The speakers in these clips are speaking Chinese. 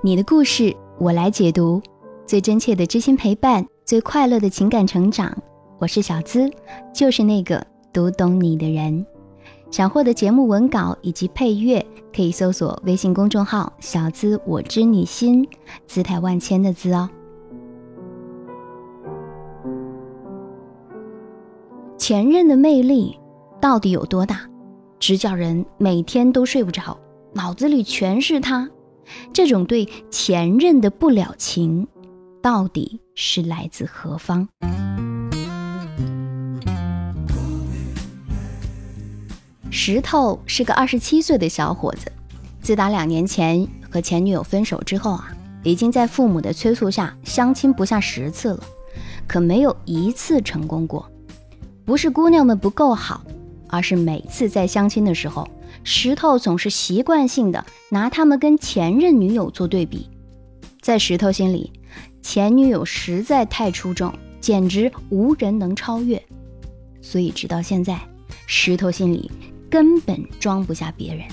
你的故事我来解读，最真切的知心陪伴，最快乐的情感成长。我是小资，就是那个读懂你的人。想获得节目文稿以及配乐，可以搜索微信公众号“小资我知你心”，姿态万千的“资”哦。前任的魅力到底有多大？直叫人每天都睡不着，脑子里全是他。这种对前任的不了情，到底是来自何方？石头是个二十七岁的小伙子，自打两年前和前女友分手之后啊，已经在父母的催促下相亲不下十次了，可没有一次成功过。不是姑娘们不够好，而是每次在相亲的时候。石头总是习惯性的拿他们跟前任女友做对比，在石头心里，前女友实在太出众，简直无人能超越。所以直到现在，石头心里根本装不下别人。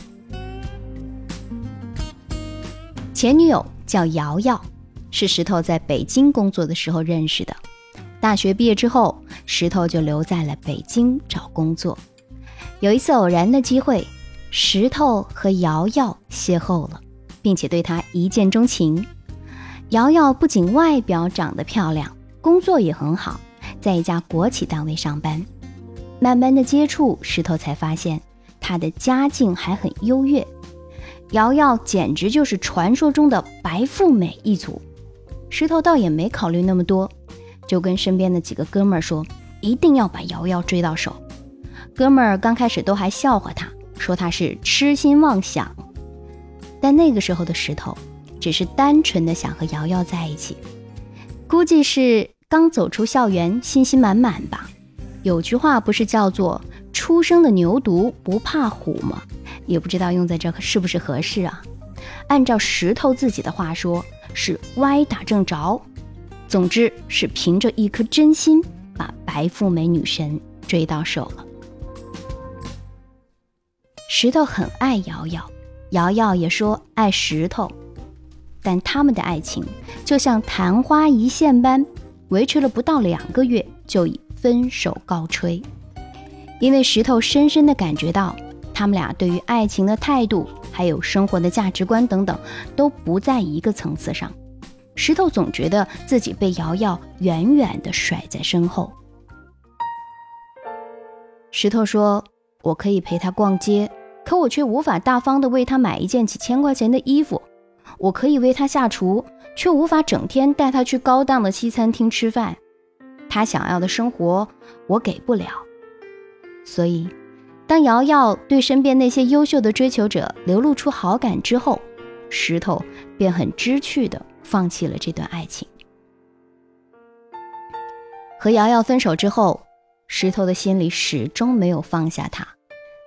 前女友叫瑶瑶，是石头在北京工作的时候认识的。大学毕业之后，石头就留在了北京找工作。有一次偶然的机会。石头和瑶瑶邂逅了，并且对他一见钟情。瑶瑶不仅外表长得漂亮，工作也很好，在一家国企单位上班。慢慢的接触，石头才发现她的家境还很优越。瑶瑶简直就是传说中的白富美一族。石头倒也没考虑那么多，就跟身边的几个哥们儿说，一定要把瑶瑶追到手。哥们儿刚开始都还笑话他。说他是痴心妄想，但那个时候的石头只是单纯的想和瑶瑶在一起，估计是刚走出校园，信心满满吧。有句话不是叫做“初生的牛犊不怕虎”吗？也不知道用在这是不是合适啊？按照石头自己的话说，是歪打正着。总之是凭着一颗真心，把白富美女神追到手了。石头很爱瑶瑶，瑶瑶也说爱石头，但他们的爱情就像昙花一现般，维持了不到两个月就以分手告吹。因为石头深深的感觉到，他们俩对于爱情的态度，还有生活的价值观等等，都不在一个层次上。石头总觉得自己被瑶瑶远远的甩在身后。石头说。我可以陪他逛街，可我却无法大方的为他买一件几千块钱的衣服。我可以为他下厨，却无法整天带他去高档的西餐厅吃饭。他想要的生活，我给不了。所以，当瑶瑶对身边那些优秀的追求者流露出好感之后，石头便很知趣的放弃了这段爱情。和瑶瑶分手之后，石头的心里始终没有放下她。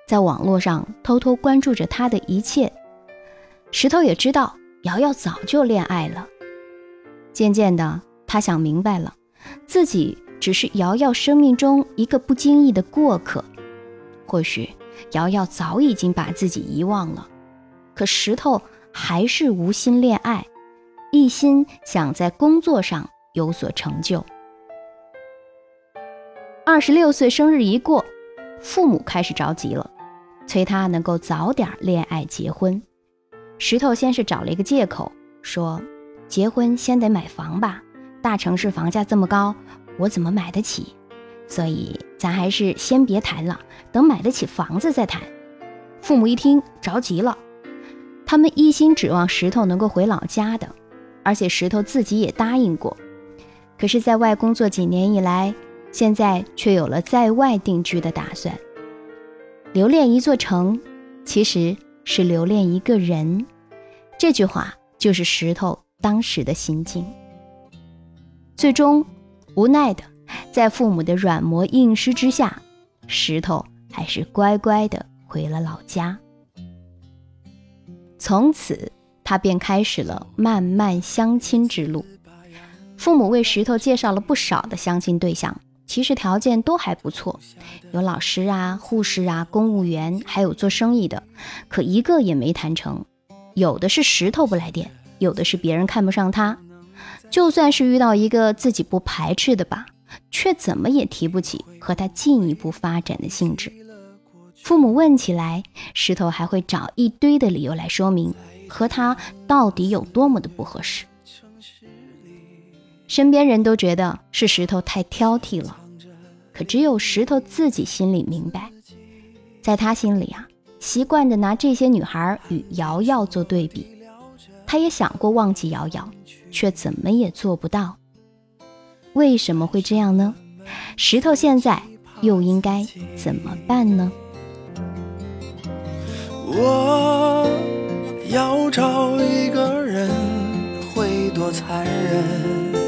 在网络上偷偷关注着他的一切，石头也知道瑶瑶早就恋爱了。渐渐的，他想明白了，自己只是瑶瑶生命中一个不经意的过客。或许瑶瑶早已经把自己遗忘了，可石头还是无心恋爱，一心想在工作上有所成就。二十六岁生日一过，父母开始着急了。催他能够早点恋爱结婚，石头先是找了一个借口说：“结婚先得买房吧，大城市房价这么高，我怎么买得起？所以咱还是先别谈了，等买得起房子再谈。”父母一听着急了，他们一心指望石头能够回老家的，而且石头自己也答应过。可是，在外工作几年以来，现在却有了在外定居的打算。留恋一座城，其实是留恋一个人。这句话就是石头当时的心境。最终，无奈的，在父母的软磨硬施之下，石头还是乖乖的回了老家。从此，他便开始了漫漫相亲之路。父母为石头介绍了不少的相亲对象。其实条件都还不错，有老师啊、护士啊、公务员，还有做生意的，可一个也没谈成。有的是石头不来电，有的是别人看不上他。就算是遇到一个自己不排斥的吧，却怎么也提不起和他进一步发展的兴致。父母问起来，石头还会找一堆的理由来说明和他到底有多么的不合适。身边人都觉得是石头太挑剔了，可只有石头自己心里明白，在他心里啊，习惯的拿这些女孩与瑶瑶做对比，他也想过忘记瑶瑶。却怎么也做不到，为什么会这样呢？石头现在又应该怎么办呢？我要找一个人会多残忍？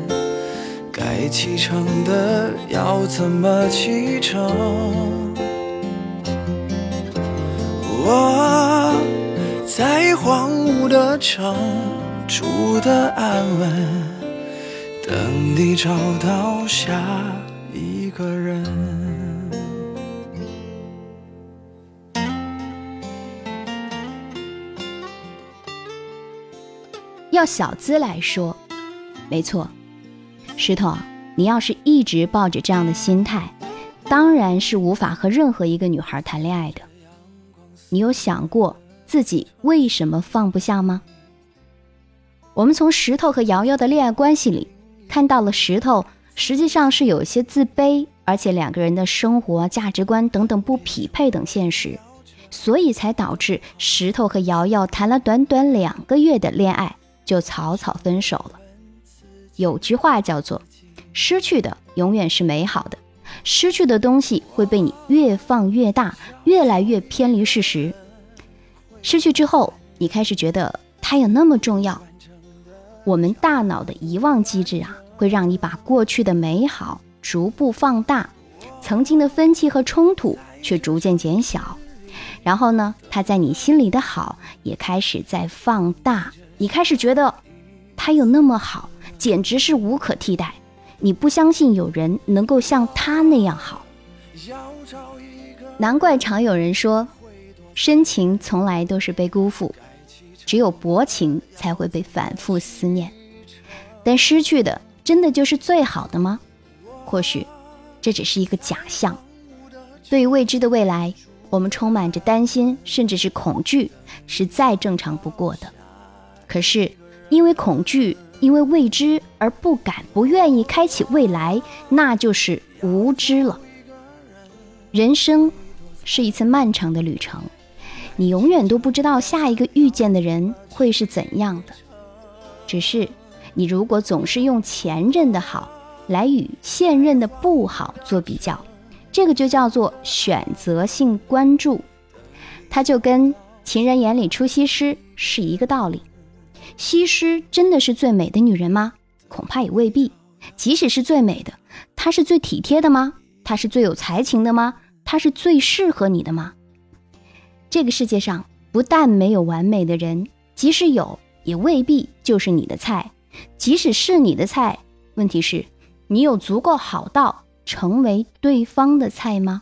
该启程的要怎么启程？我在荒芜的城。住的安稳，等你找到下一个人。要小资来说，没错，石头，你要是一直抱着这样的心态，当然是无法和任何一个女孩谈恋爱的。你有想过自己为什么放不下吗？我们从石头和瑶瑶的恋爱关系里看到了石头实际上是有些自卑，而且两个人的生活价值观等等不匹配等现实，所以才导致石头和瑶瑶谈了短短两个月的恋爱就草草分手了。有句话叫做“失去的永远是美好的，失去的东西会被你越放越大，越来越偏离事实。失去之后，你开始觉得它有那么重要。”我们大脑的遗忘机制啊，会让你把过去的美好逐步放大，曾经的分歧和冲突却逐渐减小。然后呢，他在你心里的好也开始在放大。你开始觉得他有那么好，简直是无可替代。你不相信有人能够像他那样好。难怪常有人说，深情从来都是被辜负。只有薄情才会被反复思念，但失去的真的就是最好的吗？或许这只是一个假象。对于未知的未来，我们充满着担心，甚至是恐惧，是再正常不过的。可是因为恐惧，因为未知而不敢、不愿意开启未来，那就是无知了。人生是一次漫长的旅程。你永远都不知道下一个遇见的人会是怎样的。只是，你如果总是用前任的好来与现任的不好做比较，这个就叫做选择性关注。它就跟情人眼里出西施是一个道理。西施真的是最美的女人吗？恐怕也未必。即使是最美的，她是最体贴的吗？她是最有才情的吗？她是最适合你的吗？这个世界上不但没有完美的人，即使有，也未必就是你的菜。即使是你的菜，问题是，你有足够好到成为对方的菜吗？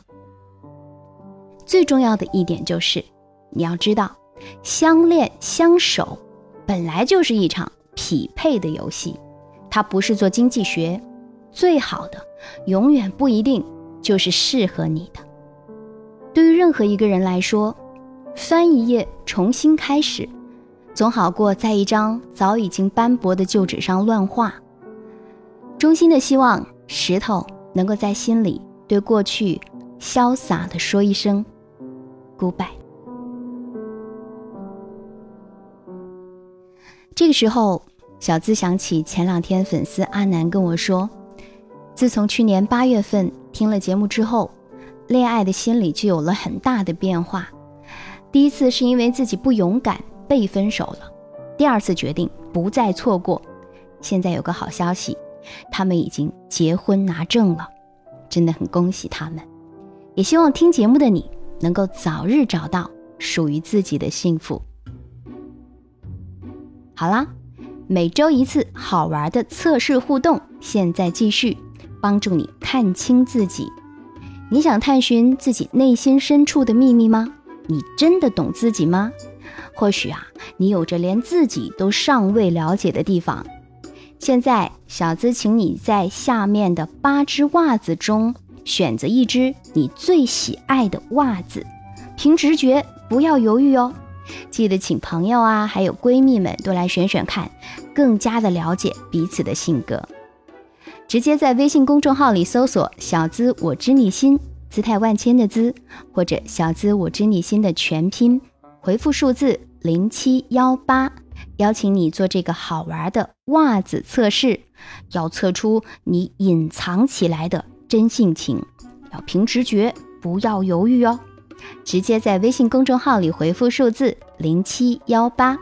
最重要的一点就是，你要知道，相恋相守本来就是一场匹配的游戏，它不是做经济学。最好的永远不一定就是适合你的。对于任何一个人来说。翻一页，重新开始，总好过在一张早已经斑驳的旧纸上乱画。衷心的希望石头能够在心里对过去潇洒的说一声 “goodbye”。这个时候，小资想起前两天粉丝阿南跟我说，自从去年八月份听了节目之后，恋爱的心理就有了很大的变化。第一次是因为自己不勇敢被分手了，第二次决定不再错过，现在有个好消息，他们已经结婚拿证了，真的很恭喜他们。也希望听节目的你能够早日找到属于自己的幸福。好啦，每周一次好玩的测试互动，现在继续，帮助你看清自己。你想探寻自己内心深处的秘密吗？你真的懂自己吗？或许啊，你有着连自己都尚未了解的地方。现在，小资请你在下面的八只袜子中选择一只你最喜爱的袜子，凭直觉，不要犹豫哦。记得请朋友啊，还有闺蜜们都来选选看，更加的了解彼此的性格。直接在微信公众号里搜索“小资我知你心”，姿态万千的“资”，或者“小资我知你心”的全拼，回复数字零七幺八。邀请你做这个好玩的袜子测试，要测出你隐藏起来的真性情，要凭直觉，不要犹豫哦。直接在微信公众号里回复数字零七幺八。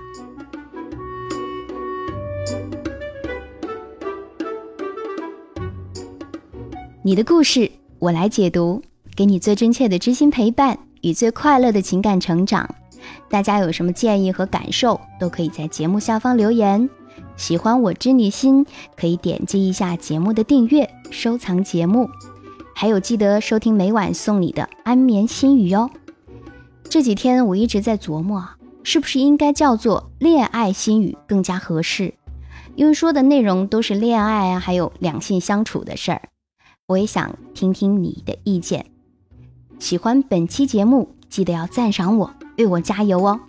你的故事我来解读，给你最真切的知心陪伴与最快乐的情感成长。大家有什么建议和感受，都可以在节目下方留言。喜欢我知你心，可以点击一下节目的订阅，收藏节目。还有记得收听每晚送你的安眠心语哟。这几天我一直在琢磨啊，是不是应该叫做恋爱心语更加合适？因为说的内容都是恋爱啊，还有两性相处的事儿。我也想听听你的意见。喜欢本期节目，记得要赞赏我。为我加油哦！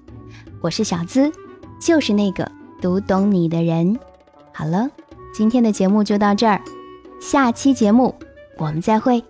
我是小资，就是那个读懂你的人。好了，今天的节目就到这儿，下期节目我们再会。